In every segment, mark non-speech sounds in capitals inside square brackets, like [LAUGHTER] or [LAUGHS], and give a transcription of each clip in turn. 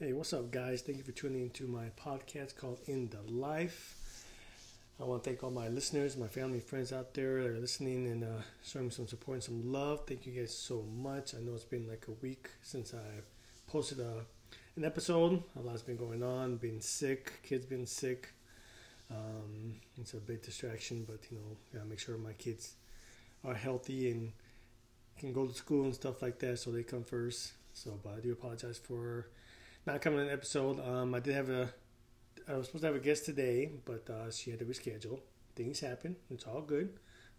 Hey, what's up, guys? Thank you for tuning into my podcast called In the Life. I want to thank all my listeners, my family, friends out there that are listening and uh, showing me some support and some love. Thank you guys so much. I know it's been like a week since I posted a, an episode. A lot's been going on, being sick, kids been sick. Um, it's a big distraction, but you know, gotta make sure my kids are healthy and can go to school and stuff like that, so they come first. So, but I do apologize for not coming in an episode. Um, I did have a I was supposed to have a guest today, but uh, she had to reschedule. Things happen. It's all good.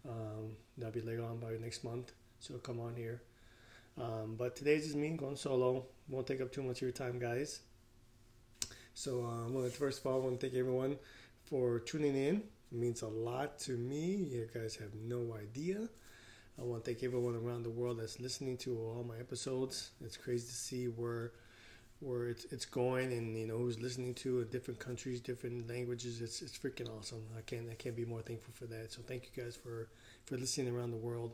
Um, that'll be later on by next month. She'll come on here. Um, but today's just me going solo. Won't take up too much of your time, guys. So, um, well, first of all, I want to thank everyone for tuning in. It means a lot to me. You guys have no idea. I want to thank everyone around the world that's listening to all my episodes. It's crazy to see where where it's it's going and you know who's listening to it, different countries, different languages. It's it's freaking awesome. I can't I can't be more thankful for that. So thank you guys for for listening around the world.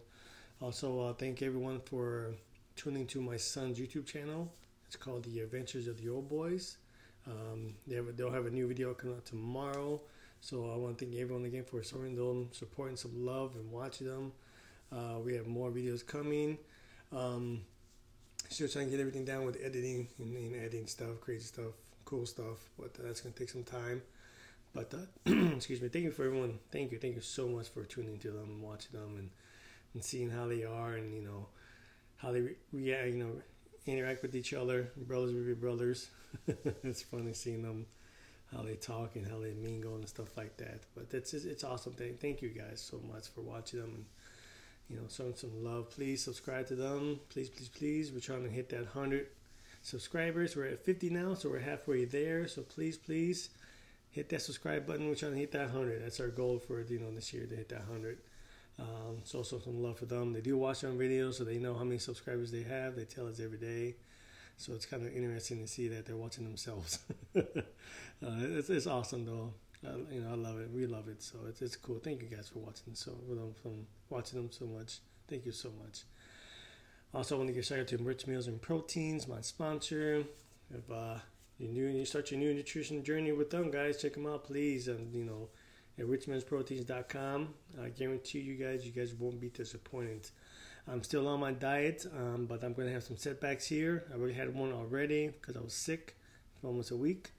Also, uh, thank everyone for tuning to my son's YouTube channel. It's called The Adventures of the Old Boys. Um, they have they'll have a new video coming out tomorrow. So I want to thank everyone again for showing them, supporting some love and watching them. Uh, we have more videos coming. Um, still trying to get everything down with editing and, and editing stuff, crazy stuff, cool stuff. But uh, that's gonna take some time. But uh, [CLEARS THROAT] excuse me. Thank you for everyone. Thank you, thank you so much for tuning to them and watching them and and seeing how they are and you know how they re- react. You know, interact with each other. Brothers will be brothers. [LAUGHS] it's funny seeing them how they talk and how they mingle and stuff like that. But it's it's awesome. Thank thank you guys so much for watching them and you know, showing some love. Please subscribe to them. Please, please, please. We're trying to hit that 100 subscribers. We're at 50 now, so we're halfway there. So please, please hit that subscribe button. We're trying to hit that 100. That's our goal for, you know, this year to hit that 100. Um, so, so some love for them. They do watch our videos, so they know how many subscribers they have. They tell us every day. So it's kind of interesting to see that they're watching themselves. [LAUGHS] uh, it's, it's awesome, though. Uh, you know, I love it. We love it. So it's, it's cool. Thank you guys for watching. So them from watching them so much. Thank you so much. Also, I want to give a shout out to Rich Meals and Proteins, my sponsor. If uh, you're new and you start your new nutrition journey with them, guys, check them out, please. And you know, at richmansproteins.com. I guarantee you guys, you guys won't be disappointed. I'm still on my diet, um, but I'm going to have some setbacks here. I already had one already because I was sick for almost a week.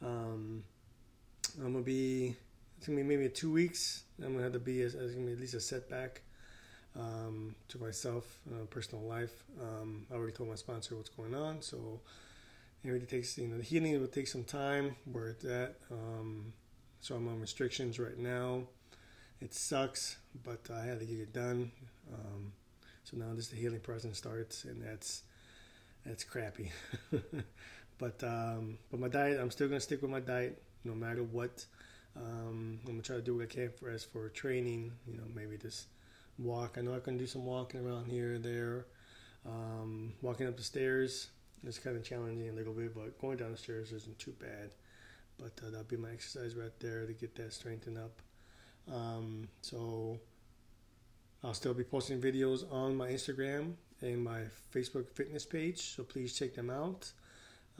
Um, I'm gonna be it's gonna be maybe two weeks. I'm gonna have to be gonna be at least a setback um, to myself, uh, personal life. Um, I already told my sponsor what's going on, so it really takes you know the healing will take some time. Where it's at, um, so I'm on restrictions right now. It sucks, but I had to get it done. Um, so now this the healing process starts, and that's that's crappy. [LAUGHS] but um, but my diet, I'm still gonna stick with my diet no matter what. Um, I'm gonna try to do what I can for as for training. You know, maybe just walk. I know I can do some walking around here and there. Um, walking up the stairs is kind of challenging a little bit, but going down the stairs isn't too bad. But uh, that'll be my exercise right there to get that strengthened up. Um, so I'll still be posting videos on my Instagram and my Facebook fitness page. So please check them out.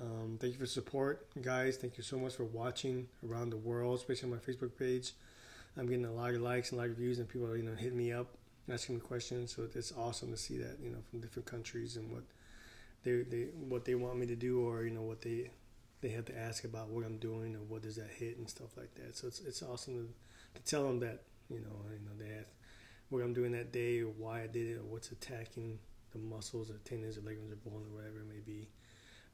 Um, thank you for support, guys. Thank you so much for watching around the world, especially on my Facebook page. I'm getting a lot of likes and a lot of views, and people are you know hitting me up, asking me questions. So it's awesome to see that you know from different countries and what they they what they want me to do, or you know what they they have to ask about what I'm doing or what does that hit and stuff like that. So it's it's awesome to, to tell them that you know you know they ask what I'm doing that day or why I did it or what's attacking the muscles or tendons or ligaments or bone or whatever it may be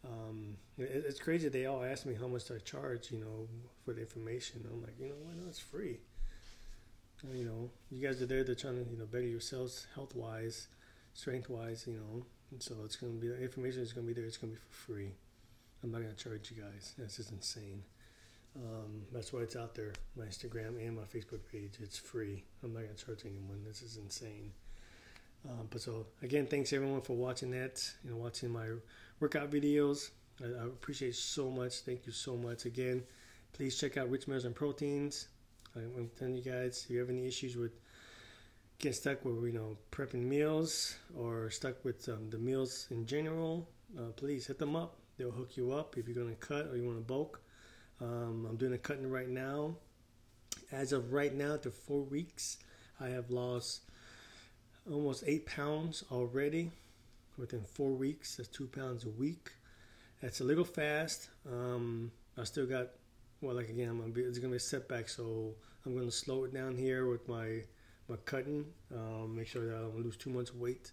um, it, it's crazy. They all ask me how much I charge, you know, for the information. I'm like, you know, why not? It's free. You know, you guys are there. They're trying to, you know, better yourselves health wise, strength wise. You know, and so it's gonna be the information is gonna be there. It's gonna be for free. I'm not gonna charge you guys. This is insane. Um, that's why it's out there. My Instagram and my Facebook page. It's free. I'm not gonna charge anyone. This is insane. Um, but so again, thanks everyone for watching that. You know, watching my workout videos. I, I appreciate so much. Thank you so much again. Please check out Rich Meals and Proteins. I'm telling you guys, if you have any issues with getting stuck with you know prepping meals or stuck with um, the meals in general, uh, please hit them up. They'll hook you up if you're gonna cut or you want to bulk. Um, I'm doing a cutting right now. As of right now, to four weeks, I have lost almost eight pounds already within four weeks. That's two pounds a week. That's a little fast. Um, I still got well, like again, I'm gonna be, it's gonna be a setback, so I'm gonna slow it down here with my my cutting. Um, make sure that I don't lose too much weight.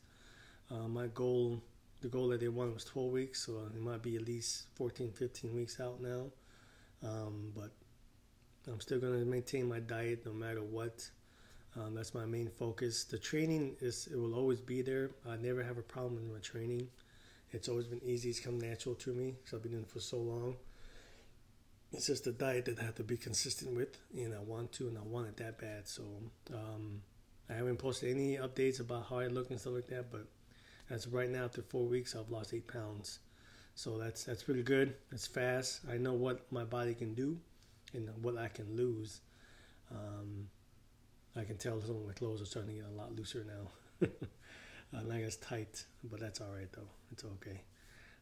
Uh, my goal, the goal that they wanted was 12 weeks, so it might be at least 14, 15 weeks out now. Um, but I'm still gonna maintain my diet no matter what. Um, that's my main focus. The training is it will always be there. I never have a problem with my training. It's always been easy. It's come natural to me because I've been doing it for so long. It's just a diet that I have to be consistent with, and I want to, and I want it that bad. So um, I haven't posted any updates about how I look and stuff like that. But as right now, after four weeks, I've lost eight pounds. So that's that's pretty good. It's fast. I know what my body can do, and what I can lose. Um, I can tell some of my clothes are starting to get a lot looser now. [LAUGHS] uh, not tight, but that's all right though. It's okay.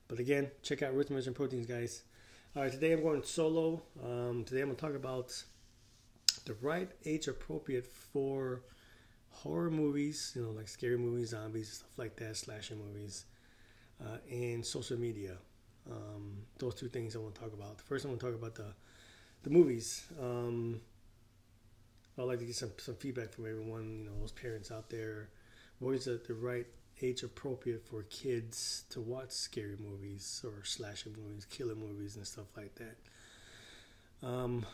But again, check out Rich and Proteins, guys. All right, today I'm going solo. Um, today I'm going to talk about the right age appropriate for horror movies, you know, like scary movies, zombies, stuff like that, slasher movies, uh, and social media. Um, those two things I want to talk about. First, I want to talk about the the movies. Um, I'd like to get some, some feedback from everyone, you know, those parents out there. What is the, the right age appropriate for kids to watch scary movies or slasher movies, killer movies, and stuff like that. Um,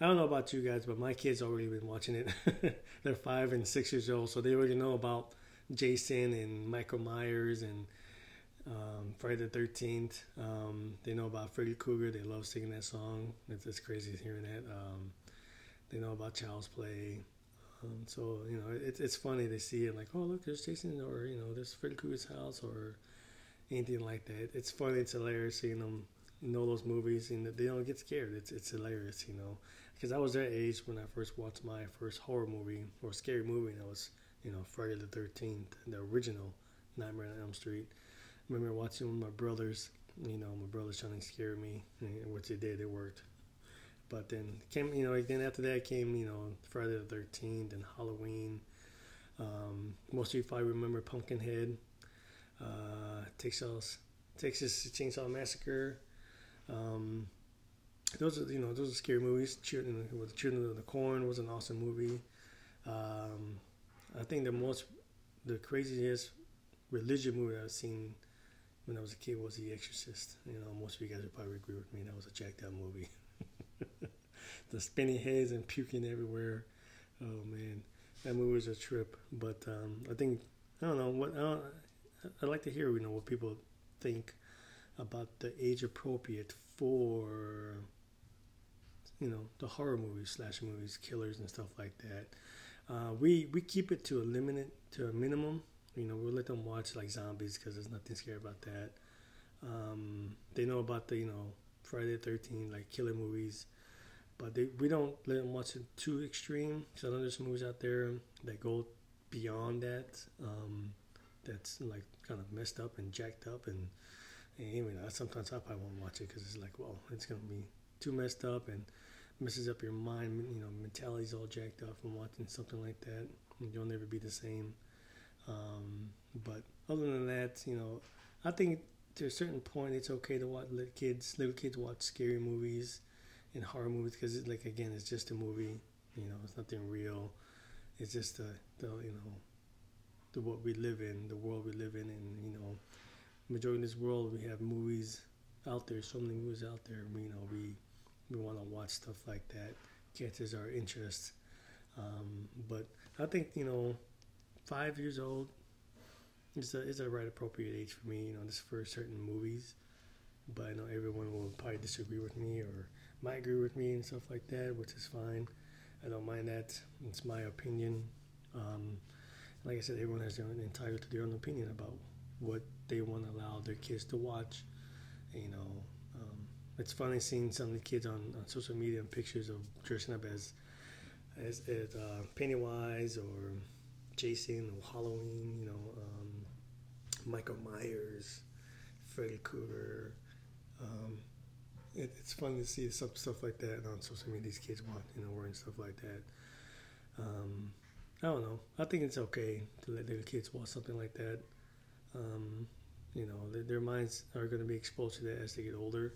I don't know about you guys, but my kids already been watching it. [LAUGHS] They're five and six years old, so they already know about Jason and Michael Myers and um, Friday the Thirteenth. Um, they know about Freddy Krueger. They love singing that song. It's, it's crazy hearing that. Um, they know about Child's Play. Um, so you know, it's it's funny to see it like, oh look, there's Jason, or you know, there's Freddy Krueger's house, or anything like that. It's funny, it's hilarious seeing them know those movies, and they don't get scared. It's it's hilarious, you know, because I was that age when I first watched my first horror movie or scary movie, and it was you know Friday the Thirteenth, the original Nightmare on Elm Street. I remember watching with my brothers. You know, my brothers trying to scare me, and which they did. It worked. But then came, you know, then after that came, you know, Friday the Thirteenth and Halloween. Um, most of you probably remember Pumpkinhead, uh, Texas Texas Chainsaw Massacre. Um, those are you know those are scary movies. Children with Children of the Corn was an awesome movie. Um, I think the most the craziest religion movie I've seen when I was a kid was The Exorcist. You know, most of you guys would probably agree with me. That was a jacked up movie. [LAUGHS] the spinning heads and puking everywhere. Oh man, that movie was a trip. But um, I think I don't know what I would like to hear. You know what people think about the age appropriate for you know the horror movies, slasher movies, killers, and stuff like that. Uh, we we keep it to a limit to a minimum. You know, we'll let them watch like zombies because there's nothing scary about that. Um, they know about the you know Friday the Thirteenth like killer movies, but they, we don't let them watch it too extreme. So there's movies out there that go beyond that. Um, that's like kind of messed up and jacked up, and, and even sometimes I probably won't watch it because it's like, well, it's gonna be too messed up and messes up your mind. You know, mentality's all jacked up from watching something like that. You'll never be the same. Um, but other than that, you know, I think to a certain point, it's okay to watch let kids, little kids, watch scary movies and horror movies because, like, again, it's just a movie. You know, it's nothing real. It's just the, the you know, the what we live in, the world we live in, and you know, majority of this world we have movies out there. So many movies out there. We, you know, we we want to watch stuff like that. Catches our interest. Um, but I think you know, five years old is a it's a right appropriate age for me. You know, this for certain movies, but I know everyone will probably disagree with me or might agree with me and stuff like that, which is fine. I don't mind that. It's my opinion. Um, like I said, everyone has their own entitled to their own opinion about what they want to allow their kids to watch. You know, um, it's funny seeing some of the kids on, on social media and pictures of dressing up as as, as uh, Pennywise or Jason or Halloween. You know, um, Michael Myers, Freddy Krueger, it, it's fun to see some stuff like that on social media. These kids want, you know, wearing stuff like that. Um, I don't know. I think it's okay to let their kids watch something like that. Um, you know, their, their minds are going to be exposed to that as they get older,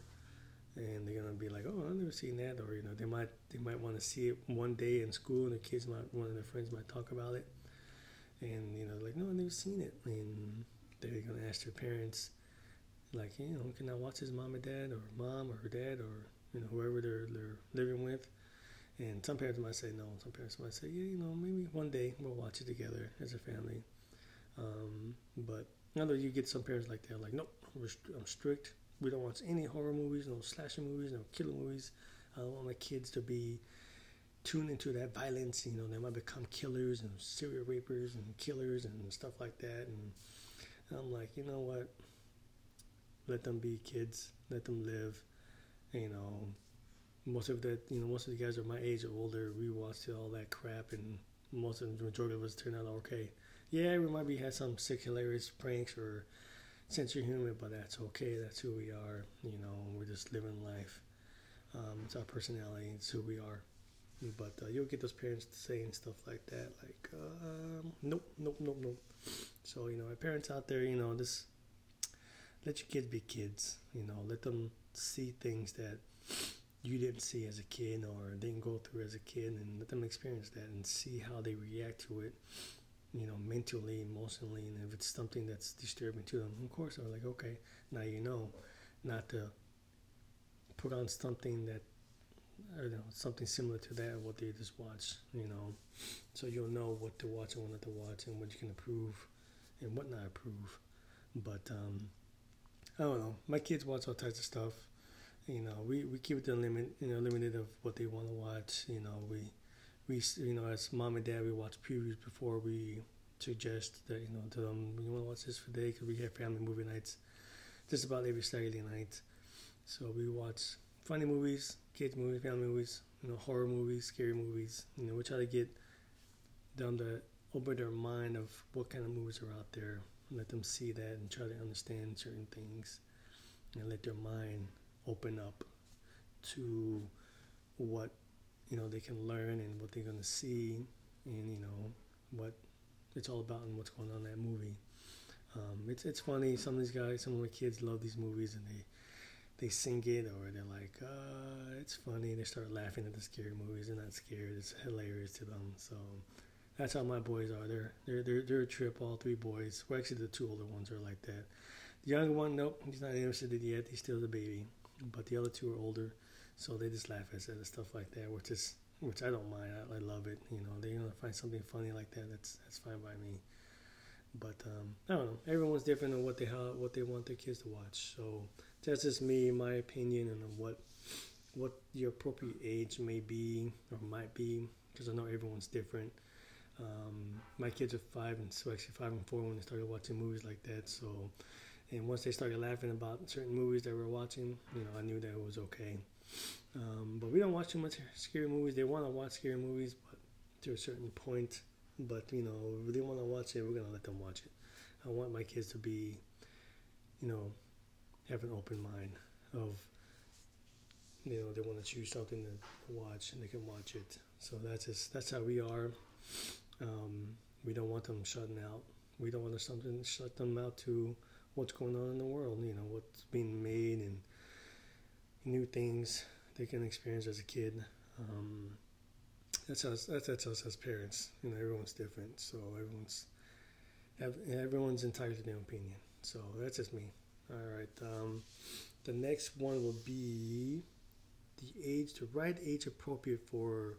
and they're going to be like, "Oh, I've never seen that," or you know, they might they might want to see it one day in school, and the kids might one of their friends might talk about it, and you know, like, "No, I've never seen it," and they're going to ask their parents, like, you know, can I watch his mom and dad, or mom or her dad, or you know, whoever they're they're living with. And some parents might say no. Some parents might say, yeah, you know, maybe one day we'll watch it together as a family. Um, but know you get some parents like that, like, nope, I'm strict. We don't watch any horror movies, no slasher movies, no killer movies. I don't want my kids to be tuned into that violence. You know, they might become killers and serial rapers and killers and stuff like that. And I'm like, you know what? Let them be kids. Let them live. You know, most of that, you know, most of the guys are my age or older. We watched all that crap, and most of the majority of us turned out okay. Yeah, we might be had some sick, hilarious pranks or sense of humor, but that's okay. That's who we are. You know, we're just living life. Um, it's our personality. It's who we are. But uh, you'll get those parents saying stuff like that, like, um, nope, nope, nope, nope. So you know, my parents out there, you know, just let your kids be kids. You know, let them see things that you didn't see as a kid or didn't go through as a kid and let them experience that and see how they react to it you know mentally emotionally and if it's something that's disturbing to them of course i'm like okay now you know not to put on something that or you know something similar to that what they just watch you know so you'll know what to watch and what not to watch and what you can approve and what not approve but um i don't know my kids watch all types of stuff you know, we, we keep it limit, you know, limited of what they want to watch. You know, we, we, you know, as mom and dad, we watch previews before we suggest that, you know, to them, you want to watch this for day because we have family movie nights just about every Saturday night. So we watch funny movies, kids movies, family movies, you know, horror movies, scary movies. You know, we try to get them to open their mind of what kind of movies are out there, let them see that and try to understand certain things, and let their mind open up to what you know they can learn and what they're going to see and you know what it's all about and what's going on in that movie. Um, it's it's funny some of these guys some of my kids love these movies and they they sing it or they're like uh, it's funny they start laughing at the scary movies. They're not scared. It's hilarious to them. So that's how my boys are they're they're they're, they're a trip all three boys well actually the two older ones are like that the younger one nope he's not interested yet he's still the baby but the other two are older, so they just laugh at it and stuff like that, which is which I don't mind. I, I love it. You know, they gonna find something funny like that. That's that's fine by me. But um, I don't know. Everyone's different on what they how, what they want their kids to watch. So that's just me, my opinion, and what what your appropriate age may be or might be, because I know everyone's different. Um, my kids are five and so actually five and four when they started watching movies like that. So and once they started laughing about certain movies that we are watching, you know, I knew that it was okay. Um, but we don't watch too much scary movies. They want to watch scary movies, but to a certain point. But you know, if they want to watch it, we're gonna let them watch it. I want my kids to be, you know, have an open mind of, you know, they want to choose something to watch and they can watch it. So that's just that's how we are. Um, we don't want them shutting out. We don't want to something shut them out to what's going on in the world, you know, what's being made and new things they can experience as a kid. Um, that's us. That's, that's us as parents. You know, everyone's different, so everyone's everyone's entitled to their opinion. So that's just me. All right. Um, the next one will be the age, the right age appropriate for,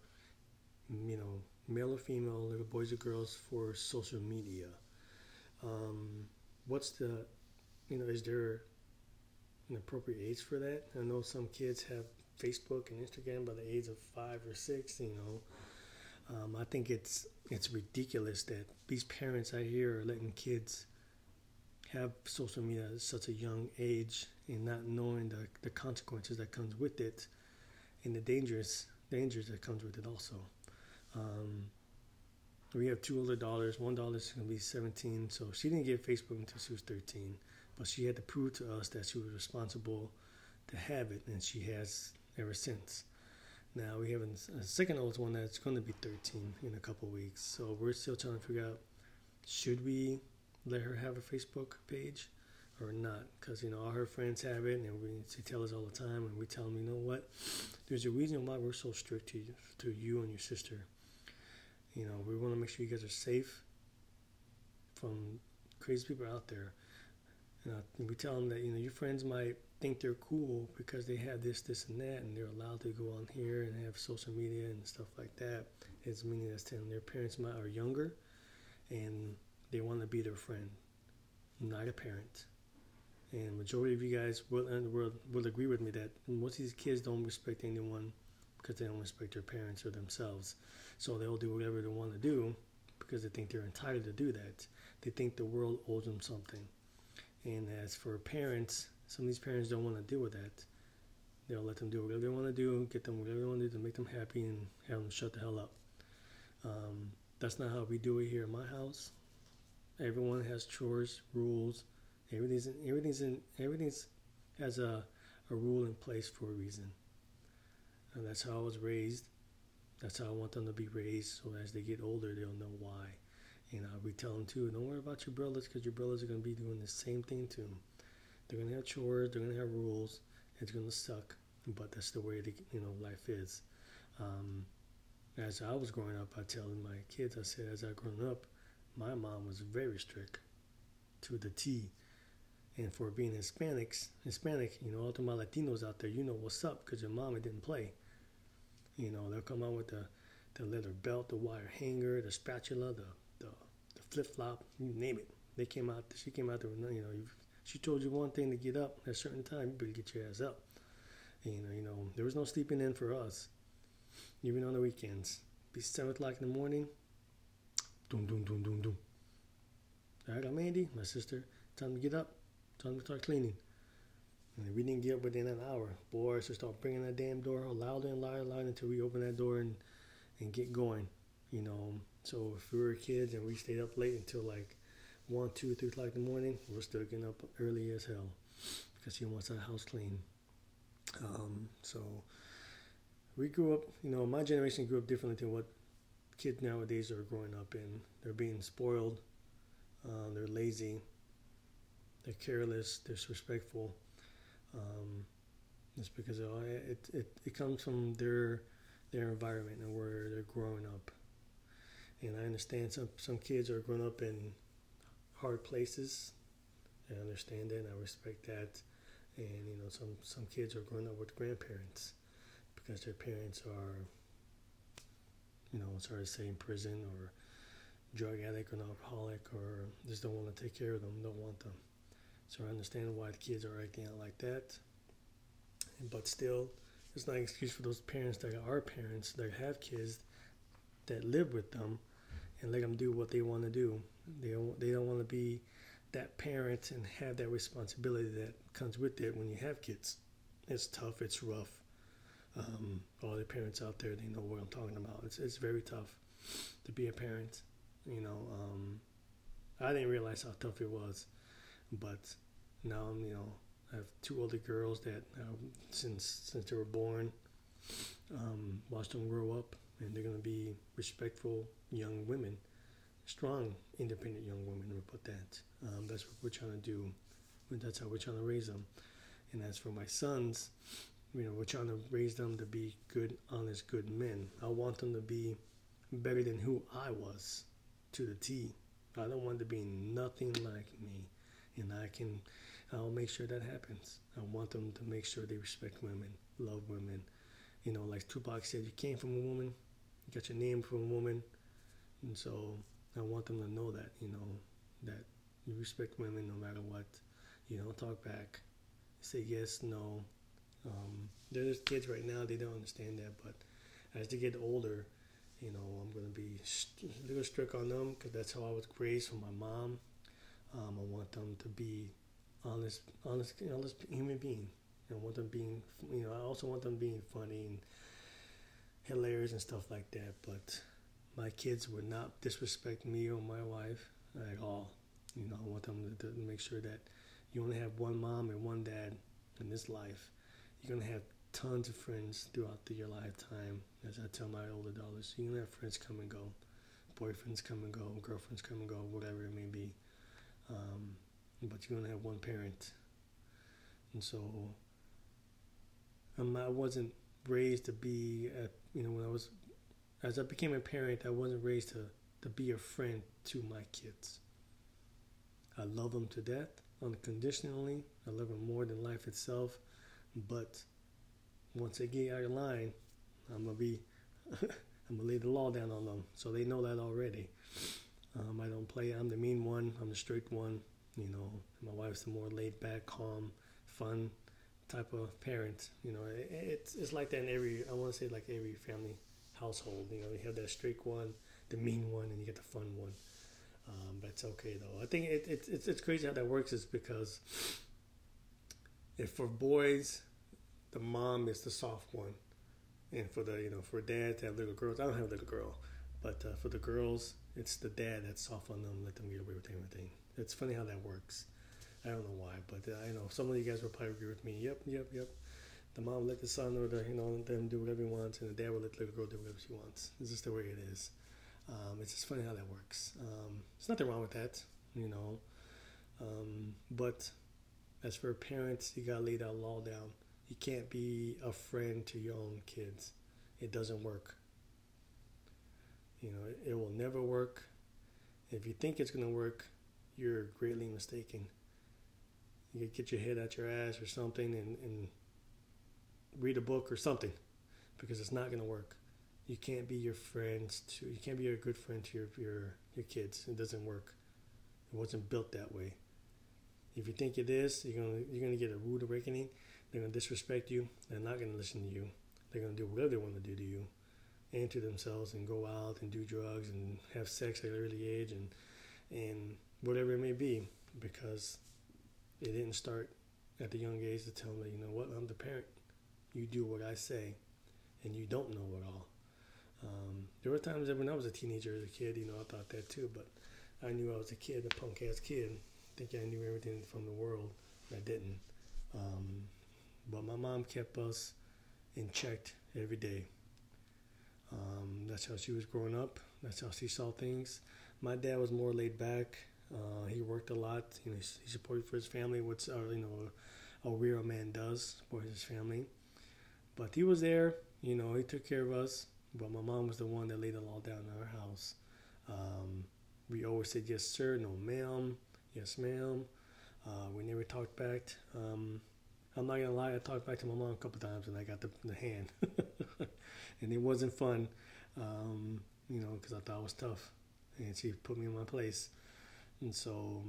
you know, male or female, little boys or girls for social media. Um, what's the you know, is there an appropriate age for that? I know some kids have Facebook and Instagram by the age of five or six. You know, um, I think it's it's ridiculous that these parents I hear are letting kids have social media at such a young age and not knowing the, the consequences that comes with it and the dangerous dangers that comes with it also. Um, we have two older daughters. One daughter is going to be 17, so she didn't get Facebook until she was 13 but she had to prove to us that she was responsible to have it, and she has ever since. Now we have a second oldest one that's going to be 13 in a couple weeks, so we're still trying to figure out should we let her have a Facebook page or not? Because you know all her friends have it, and we she tell us all the time, and we tell them, you know what? There's a reason why we're so strict to to you and your sister. You know, we want to make sure you guys are safe from crazy people out there. And we tell them that you know your friends might think they're cool because they have this, this, and that, and they're allowed to go on here and have social media and stuff like that. It's meaning that's telling their parents might are younger, and they want to be their friend, not a parent. And majority of you guys will will, will agree with me that most of these kids don't respect anyone because they don't respect their parents or themselves. So they'll do whatever they want to do because they think they're entitled to do that. They think the world owes them something. And as for parents, some of these parents don't want to deal with that. They'll let them do whatever they want to do, get them whatever they want to do to make them happy, and have them shut the hell up. Um, that's not how we do it here in my house. Everyone has chores, rules. Everything's in, everything's in, everything's has a, a rule in place for a reason. And that's how I was raised. That's how I want them to be raised. So as they get older, they'll know why. And we tell them too, don't worry about your brothers because your brothers are going to be doing the same thing too. They're going to have chores, they're going to have rules, it's going to suck. But that's the way the, you know life is. Um, as I was growing up, I tell my kids, I said, as I grown up, my mom was very strict to the T. And for being Hispanics, Hispanic, you know, all to my Latinos out there, you know what's up because your mama didn't play. You know, they'll come out with the, the leather belt, the wire hanger, the spatula, the the, the flip flop, you name it. They came out. She came out there. With, you know, she told you one thing to get up at a certain time. You better get your ass up. And, you know, you know, there was no sleeping in for us, even on the weekends. Be seven o'clock in the morning. Doom, doom, doom, doom, doom. All right, I'm Andy, my sister. Time to get up. Time to start cleaning. And we didn't get up within an hour. Boys, to start bringing that damn door louder and louder and louder until we open that door and, and get going. You know, so if we were kids and we stayed up late until like one, two, three o'clock in the morning, we're still getting up early as hell because he wants that house clean. Um, so we grew up, you know, my generation grew up differently than what kids nowadays are growing up in. They're being spoiled, uh, they're lazy, they're careless, disrespectful. Um, it's because it, it, it comes from their their environment and where they're growing up. And I understand some, some kids are growing up in hard places. I understand that and I respect that. And you know, some, some kids are growing up with grandparents because their parents are, you know, sorry to say, in prison or drug addict or an alcoholic or just don't want to take care of them, don't want them. So I understand why the kids are acting out like that. But still, it's not an excuse for those parents that are parents that have kids that live with them and let them do what they want to do. They don't, they don't want to be that parent and have that responsibility that comes with it when you have kids. It's tough. It's rough. Um, all the parents out there, they know what I'm talking about. It's it's very tough to be a parent. You know, um, I didn't realize how tough it was, but now I'm you know I have two older girls that uh, since since they were born, um, watched them grow up, and they're gonna be respectful young women, strong, independent young women. Put that. Um, that's what we're trying to do. That's how we're trying to raise them. And as for my sons, you know, we're trying to raise them to be good, honest, good men. I want them to be better than who I was, to the T. I don't want them to be nothing like me, and I can. I'll make sure that happens. I want them to make sure they respect women, love women. You know, like Tupac said, you came from a woman, you got your name from a woman, and so I want them to know that, you know, that you respect women no matter what. You don't talk back. Say yes, no. Um, there's kids right now, they don't understand that, but as they get older, you know, I'm to be a little strict on them because that's how I was raised from my mom. Um, I want them to be honest, honest, honest human being. I want them being, you know, I also want them being funny and hilarious and stuff like that. But my kids would not disrespect me or my wife at all. You know, I want them to, to make sure that you only have one mom and one dad in this life, you're gonna have tons of friends throughout the, your lifetime. As I tell my older daughters, you're gonna have friends come and go, boyfriends come and go, girlfriends come and go, whatever it may be. Um, but you're gonna have one parent, and so um, I wasn't raised to be, a, you know, when I was, as I became a parent, I wasn't raised to to be a friend to my kids. I love them to death unconditionally. I love them more than life itself. But once they get out of line, I'm gonna be, [LAUGHS] I'm gonna lay the law down on them. So they know that already. Um, I don't play. I'm the mean one. I'm the strict one. You know, my wife's the more laid back, calm, fun type of parent. You know, it, it's it's like that in every. I want to say like every family household. You know, you have that strict one, the mean one, and you get the fun one. Um, but it's okay though. I think it, it, it's it's crazy how that works is because if for boys, the mom is the soft one, and for the you know for dads to have little girls, I don't have a little girl, but uh, for the girls, it's the dad that's soft on them, let them get away with everything. It's funny how that works. I don't know why, but uh, I know some of you guys will probably agree with me. Yep, yep, yep. The mom let the son or the you know them do whatever he wants, and the dad will let the little girl do whatever she wants. It's just the way it is. Um, it's just funny how that works. Um, there's nothing wrong with that, you know. Um, but as for parents, you gotta lay that law down. You can't be a friend to your own kids. It doesn't work. You know, it, will never work. If you think it's gonna work, you're greatly mistaken. You get your head out your ass or something and, and read a book or something because it's not gonna work you can't be your friends to you can't be a good friend to your your your kids. It doesn't work. It wasn't built that way. If you think it is, you're gonna you're gonna get a rude awakening. They're gonna disrespect you. They're not gonna listen to you. They're gonna do whatever they want to do to you, and to themselves, and go out and do drugs and have sex at an early age and and whatever it may be, because it didn't start at the young age to tell me, you know what, I'm the parent. You do what I say, and you don't know it all. Um, there were times that when I was a teenager, as a kid, you know, I thought that too, but I knew I was a kid, a punk ass kid, thinking I knew everything from the world. I didn't. Um, but my mom kept us in check every day. Um, that's how she was growing up. That's how she saw things. My dad was more laid back. Uh, he worked a lot. You know, he supported for his family. What's uh, you know a, real man does for his family. But he was there. You know, he took care of us. But my mom was the one that laid the law down in our house. Um, we always said yes, sir, no, ma'am, yes, ma'am. Uh, we never talked back. Um, I'm not gonna lie, I talked back to my mom a couple times and I got the, the hand, [LAUGHS] [LAUGHS] and it wasn't fun, um, you know, because I thought it was tough, and she put me in my place, and so,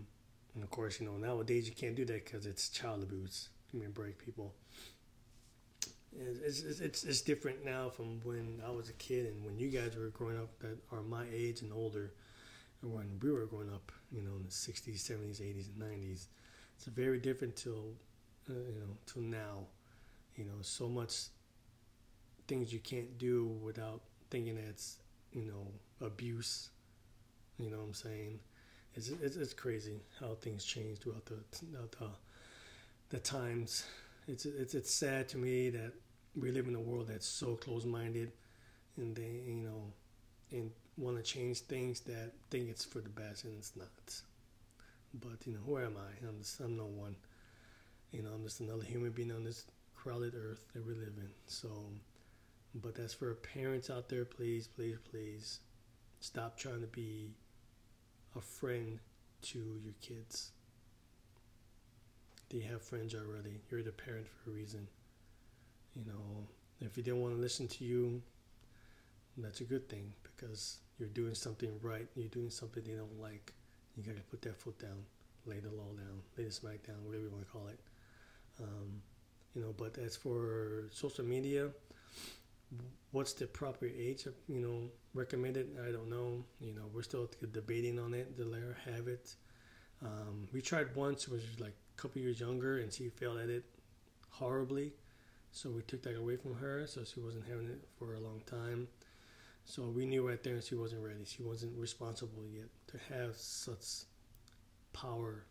and of course, you know, nowadays you can't do that because it's child abuse. Give me a break, people it's, it's, it's, it's different now from when I was a kid and when you guys were growing up that are my age and older, and when we were growing up, you know, in the 60s, 70s, 80s, and 90s. It's very different till, uh, you know, till now. You know, so much things you can't do without thinking that's, you know, abuse. You know what I'm saying? It's, it's, it's crazy how things change throughout the, the, the times it's it's it's sad to me that we live in a world that's so close-minded, and they you know, and want to change things that think it's for the best and it's not. But you know, who am I? I'm just I'm no one. You know, I'm just another human being on this crowded earth that we live in. So, but that's for parents out there, please, please, please, stop trying to be a friend to your kids. They have friends already. You're the parent for a reason. You know, if they didn't want to listen to you, that's a good thing because you're doing something right. You're doing something they don't like. You got to put that foot down, lay the law down, lay the smack down, whatever you want to call it. Um, you know, but as for social media, what's the proper age of, you know recommended? I don't know. You know, we're still debating on it. The layer have it. Um, we tried once, was like a couple years younger, and she failed at it horribly. So we took that away from her, so she wasn't having it for a long time. So we knew right there she wasn't ready. She wasn't responsible yet to have such power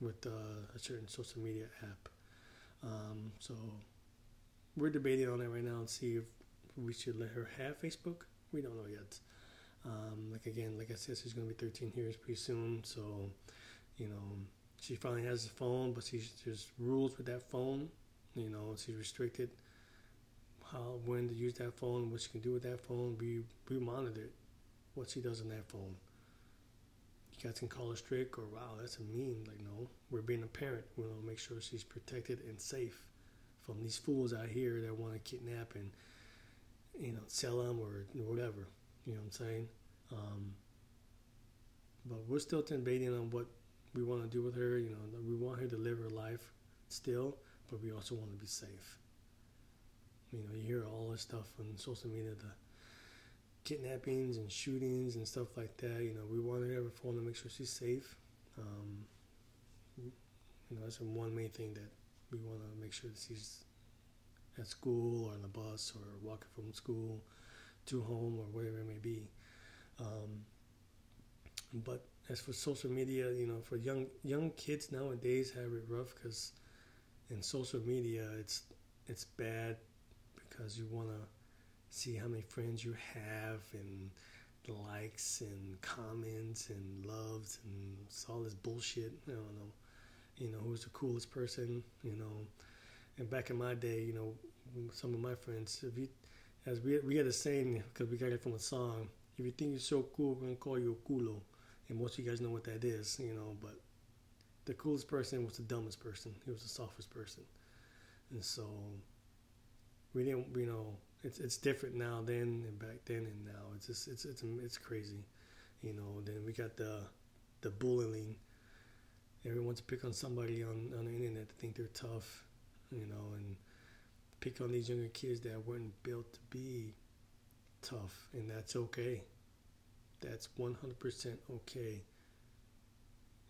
with uh, a certain social media app. Um, so we're debating on it right now and see if we should let her have Facebook. We don't know yet. Um, like again, like I said, she's gonna be 13 years pretty soon, so you know she finally has a phone, but she's, there's rules with that phone. You know, she's restricted how when to use that phone, what she can do with that phone. We we monitor what she does on that phone. You guys can call her strict or wow, that's a mean. Like no, we're being a parent. We want to make sure she's protected and safe these fools out here that want to kidnap and you know sell them or whatever. You know what I'm saying? Um, but we're still debating on what we want to do with her. You know, we want her to live her life still, but we also want to be safe. You know, you hear all this stuff on social media, the kidnappings and shootings and stuff like that. You know, we want her to phone to make sure she's safe. Um, you know, that's one main thing that we want to make sure that she's at school or on the bus or walking from school to home or whatever it may be. Um, but as for social media, you know, for young young kids nowadays have it rough because in social media it's it's bad because you want to see how many friends you have and the likes and comments and loves and all this bullshit. I don't know, you know, who's the coolest person, you know. And back in my day, you know, some of my friends, if you, as we we had a saying because we got it from a song. If you think you're so cool, we're gonna call you a culo, and most of you guys know what that is, you know. But the coolest person was the dumbest person. He was the softest person, and so we didn't, you know, it's it's different now then and back then and now. It's just it's it's it's crazy, you know. Then we got the the bullying. Everyone to pick on somebody on on the internet to think they're tough, you know, and pick on these younger kids that weren't built to be tough, and that's okay. That's 100% okay.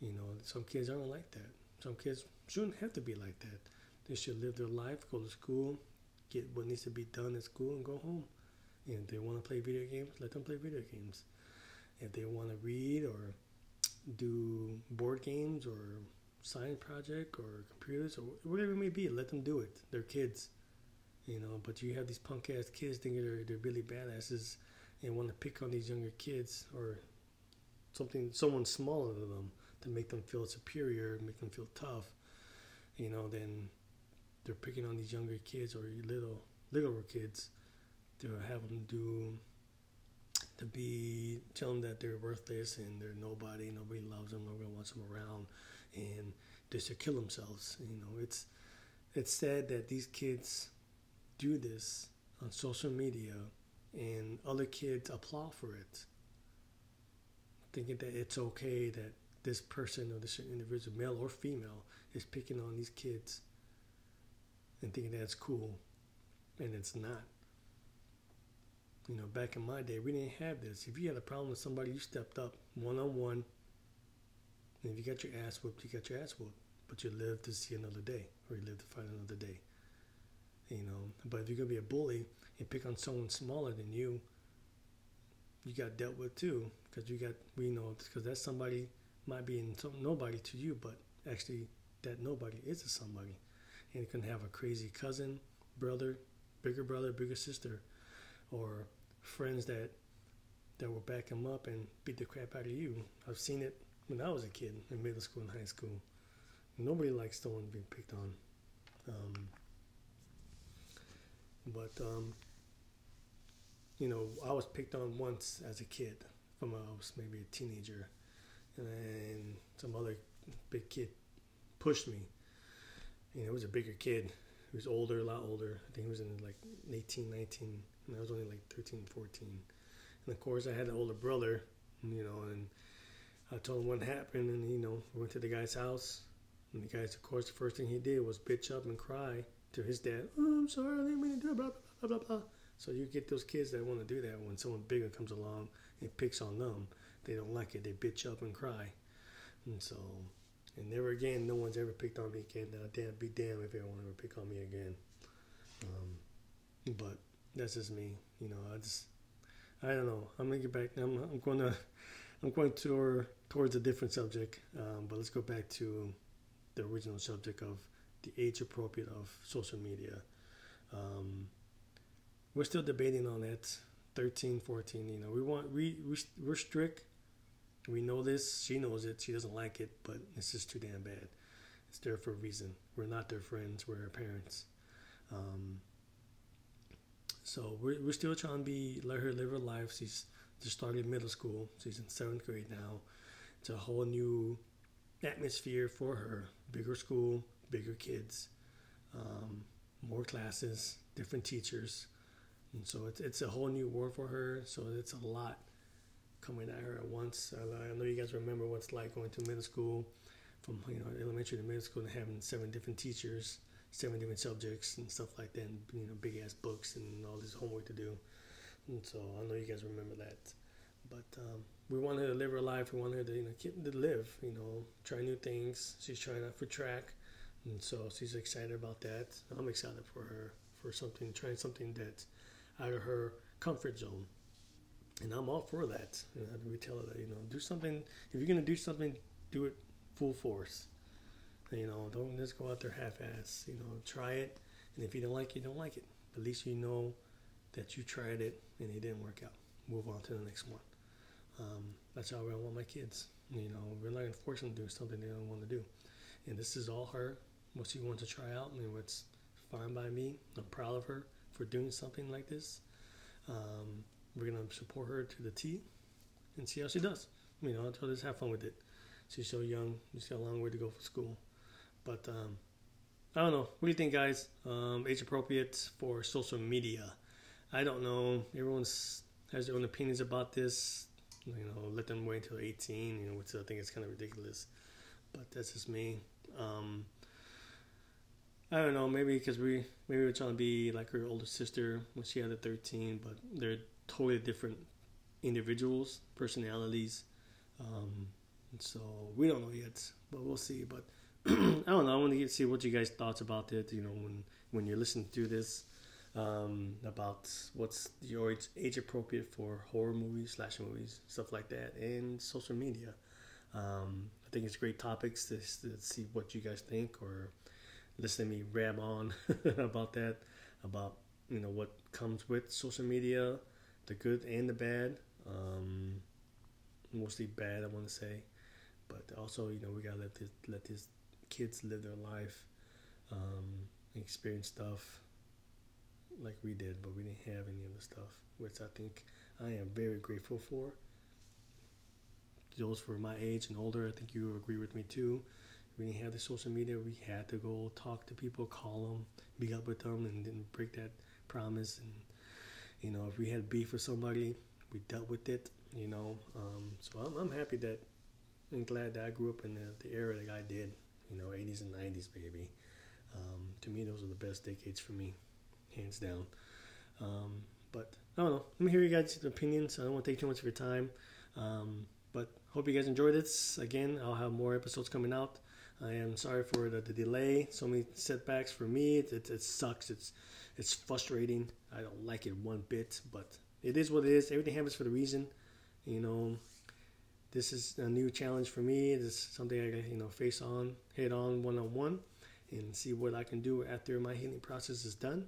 You know, some kids aren't like that. Some kids shouldn't have to be like that. They should live their life, go to school, get what needs to be done at school, and go home. And if they want to play video games, let them play video games. If they want to read or do board games or science project or computers or whatever it may be, let them do it. They're kids you know. But you have these punk ass kids thinking they're they're really badasses and want to pick on these younger kids or something someone smaller than them to make them feel superior, make them feel tough. You know, then they're picking on these younger kids or little littler kids to have them do to be tell them that they're worthless and they're nobody, nobody loves them, nobody wants them around, and just to kill themselves. You know, it's it's sad that these kids do this on social media and other kids applaud for it, thinking that it's okay that this person or this individual, male or female, is picking on these kids and thinking that's cool, and it's not. You know, back in my day, we didn't have this. If you had a problem with somebody, you stepped up one on one. And if you got your ass whooped, you got your ass whooped. But you lived to see another day, or you lived to fight another day you know. But if you're gonna be a bully and pick on someone smaller than you, you got dealt with too, because you got we know because that somebody might be in some nobody to you, but actually that nobody is a somebody, and you can have a crazy cousin, brother, bigger brother, bigger sister, or friends that that will back him up and beat the crap out of you. I've seen it when I was a kid in middle school and high school. Nobody likes someone being picked on. Um, but um, you know, I was picked on once as a kid from I was maybe a teenager, and some other big kid pushed me. You know, it was a bigger kid. He was older, a lot older. I think he was in like 18, 19, and I was only like 13, 14. And of course, I had an older brother, you know, and I told him what happened, and you know, we went to the guy's house, and the guy's, of course, the first thing he did was bitch up and cry to his dad, oh, I'm sorry, I didn't mean to do blah, blah, blah, blah, blah. So you get those kids that want to do that when someone bigger comes along and picks on them. They don't like it. They bitch up and cry. And so, and never again, no one's ever picked on me again. Uh, damn, be damned if anyone ever pick on me again. Um, but that's just me. You know, I just, I don't know. I'm gonna get back. I'm, I'm to, I'm going to towards a different subject. Um, but let's go back to the original subject of the age appropriate of social media. Um, we're still debating on that 13, 14. You know, we want we, we we're strict. We know this. She knows it. She doesn't like it, but it's just too damn bad. It's there for a reason. We're not their friends. We're their parents. Um, so we're, we're still trying to be let her live her life. She's just started middle school. She's in seventh grade now. It's a whole new atmosphere for her. Bigger school, bigger kids, um, more classes, different teachers. And so it's, it's a whole new world for her. So it's a lot coming at her at once. I, I know you guys remember what it's like going to middle school, from you know elementary to middle school, and having seven different teachers, seven different subjects and stuff like that, and you know big ass books and all this homework to do. And so I know you guys remember that. But um, we want her to live her life. We want her to you know keep to live. You know, try new things. She's trying out for track, and so she's excited about that. I'm excited for her for something, trying something that's out of her comfort zone. And I'm all for that. Know, we tell her that you know do something. If you're gonna do something, do it full force. You know, don't just go out there half-ass. You know, try it, and if you don't like it, you don't like it. At least you know that you tried it and it didn't work out. Move on to the next one. Um, that's how I want my kids. You know, we're not gonna force them to do something they don't want to do. And this is all her. What she wants to try out, I and what's fine by me. I'm proud of her for doing something like this. Um, we're gonna support her to the T and see how she does. You know, so just have fun with it. She's so young. She's got a long way to go for school. But um, I don't know. What do you think, guys? Um, age appropriate for social media? I don't know. Everyone's has their own opinions about this. You know, let them wait until 18. You know, which I think is kind of ridiculous. But that's just me. Um, I don't know. Maybe because we maybe we're trying to be like her older sister when she had a 13, but they're totally different individuals, personalities. Um, so we don't know yet, but we'll see. But [CLEARS THROAT] I don't know. I want to see what you guys thoughts about it. You know, when when you're listening to this, um, about what's your age, appropriate for horror movies, slash movies, stuff like that, and social media. Um, I think it's great topics to, to see what you guys think or listen to me rab on [LAUGHS] about that, about you know what comes with social media, the good and the bad. Um, mostly bad, I want to say, but also you know we gotta let this, let these kids live their life, um, experience stuff like we did, but we didn't have any of the stuff, which I think I am very grateful for. Those for my age and older, I think you agree with me too we didn't have the social media. We had to go talk to people, call them, be up with them, and then break that promise. And you know, if we had beef with somebody, we dealt with it. You know, um, so I'm, I'm happy that and glad that I grew up in the, the era that I did. You know, 80s and 90s, baby. Um, to me, those are the best decades for me, hands down. Um, but I don't know. Let me hear you guys' opinions. I don't want to take too much of your time. Um, but hope you guys enjoyed this. Again, I'll have more episodes coming out. I am sorry for the, the delay. So many setbacks for me. It, it, it, sucks. It's it's frustrating. I don't like it one bit, but it is what it is. Everything happens for the reason. You know, this is a new challenge for me. This is something I you know face on, head on, one on one, and see what I can do after my healing process is done.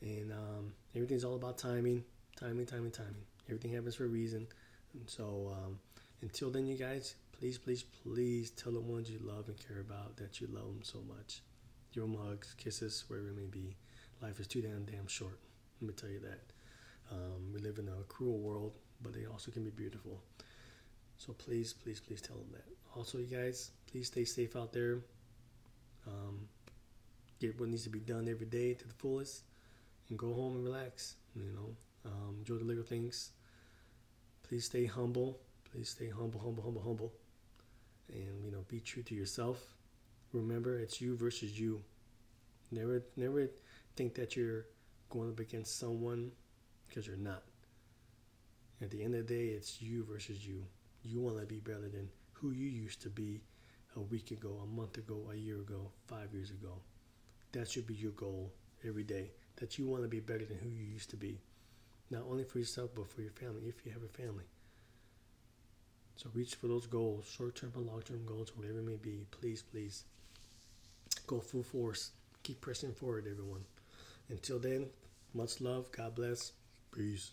And um, everything's all about timing, timing, timing, timing. Everything happens for a reason. And so um, until then, you guys, please, please, please tell the ones you love and care about that you love them so much. Give them hugs, kisses, wherever it may be. Life is too damn damn short. Let me tell you that. Um, we live in a cruel world, but they also can be beautiful. So please, please, please tell them that. Also, you guys, please stay safe out there. Um, get what needs to be done every day to the fullest, and go home and relax. You know, um, enjoy the little things. Please stay humble. Please stay humble, humble, humble, humble and you know be true to yourself remember it's you versus you never never think that you're going up against someone because you're not at the end of the day it's you versus you you want to be better than who you used to be a week ago a month ago a year ago five years ago that should be your goal every day that you want to be better than who you used to be not only for yourself but for your family if you have a family so reach for those goals, short term and long term goals, whatever it may be. Please, please go full force. Keep pressing forward, everyone. Until then, much love. God bless. Peace.